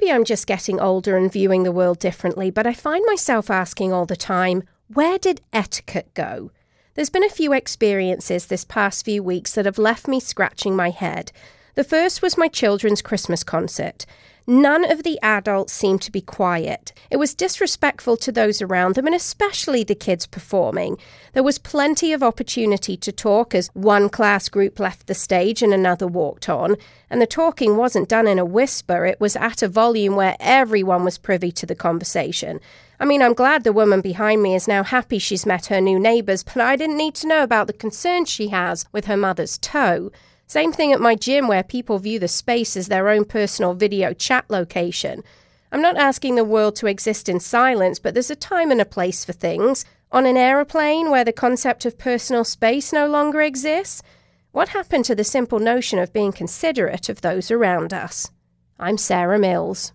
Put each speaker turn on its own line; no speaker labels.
Maybe I'm just getting older and viewing the world differently, but I find myself asking all the time where did etiquette go? There's been a few experiences this past few weeks that have left me scratching my head. The first was my children's Christmas concert. None of the adults seemed to be quiet. It was disrespectful to those around them, and especially the kids performing. There was plenty of opportunity to talk as one class group left the stage and another walked on. And the talking wasn't done in a whisper, it was at a volume where everyone was privy to the conversation. I mean, I'm glad the woman behind me is now happy she's met her new neighbours, but I didn't need to know about the concerns she has with her mother's toe. Same thing at my gym where people view the space as their own personal video chat location. I'm not asking the world to exist in silence, but there's a time and a place for things. On an aeroplane where the concept of personal space no longer exists? What happened to the simple notion of being considerate of those around us? I'm Sarah Mills.